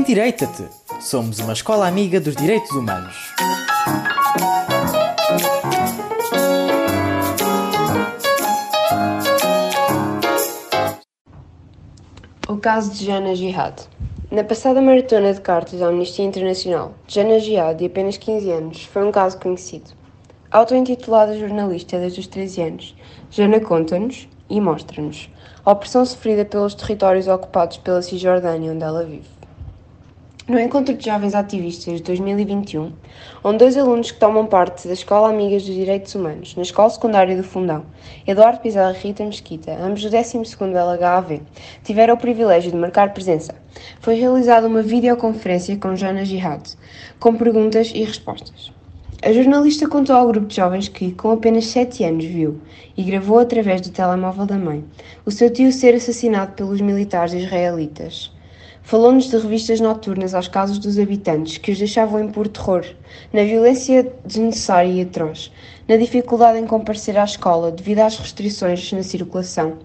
Endireita-te! Somos uma escola amiga dos direitos humanos. O caso de Jana Jihad. Na passada maratona de cartas da Amnistia Internacional, Jana Jihad, de apenas 15 anos, foi um caso conhecido. Auto-intitulada jornalista desde os 13 anos, Jana conta-nos e mostra-nos a opressão sofrida pelos territórios ocupados pela Cisjordânia, onde ela vive. No Encontro de Jovens Ativistas de 2021, onde dois alunos que tomam parte da Escola Amigas dos Direitos Humanos, na Escola Secundária do Fundão, Eduardo Pizarro e Rita Mesquita, ambos do 12º LHAV, tiveram o privilégio de marcar presença. Foi realizada uma videoconferência com Jana Jihad, com perguntas e respostas. A jornalista contou ao grupo de jovens que, com apenas 7 anos, viu e gravou através do telemóvel da mãe o seu tio ser assassinado pelos militares israelitas. Falou-nos de revistas noturnas aos casos dos habitantes que os deixavam impor terror, na violência desnecessária e atroz, na dificuldade em comparecer à escola devido às restrições na circulação.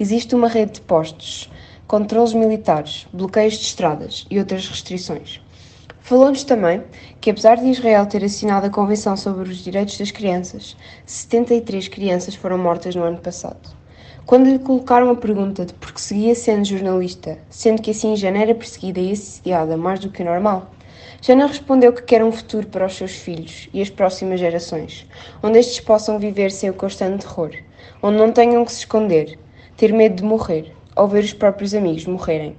Existe uma rede de postos, controles militares, bloqueios de estradas e outras restrições. Falou-nos também que, apesar de Israel ter assinado a Convenção sobre os Direitos das Crianças, 73 crianças foram mortas no ano passado. Quando lhe colocaram a pergunta de por que seguia sendo jornalista, sendo que assim já não era perseguida e assediada mais do que o normal, Jana respondeu que quer um futuro para os seus filhos e as próximas gerações, onde estes possam viver sem o constante terror, onde não tenham que se esconder, ter medo de morrer ou ver os próprios amigos morrerem.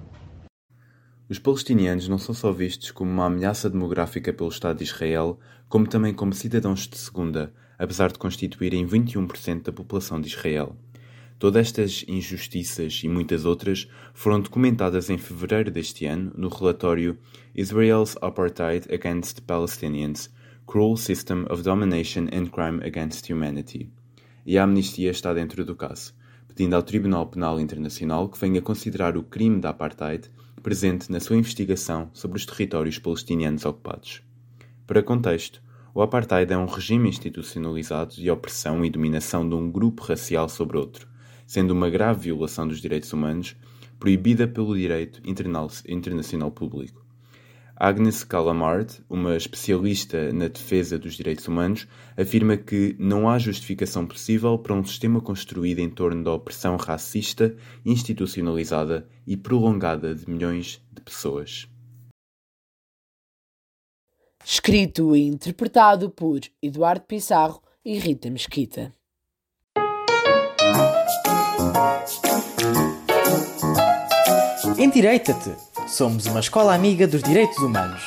Os palestinianos não são só vistos como uma ameaça demográfica pelo Estado de Israel, como também como cidadãos de segunda, apesar de constituírem 21% da população de Israel. Todas estas injustiças e muitas outras foram documentadas em fevereiro deste ano no relatório Israel's Apartheid Against Palestinians Cruel System of Domination and Crime Against Humanity. E a amnistia está dentro do caso, pedindo ao Tribunal Penal Internacional que venha considerar o crime da apartheid presente na sua investigação sobre os territórios palestinianos ocupados. Para contexto, o apartheid é um regime institucionalizado de opressão e dominação de um grupo racial sobre outro, sendo uma grave violação dos direitos humanos proibida pelo direito internacional público. Agnes Callamard, uma especialista na defesa dos direitos humanos, afirma que não há justificação possível para um sistema construído em torno da opressão racista, institucionalizada e prolongada de milhões de pessoas. Escrito e interpretado por Eduardo Pissarro e Rita Mesquita. Endireita-te! Somos uma escola amiga dos direitos humanos.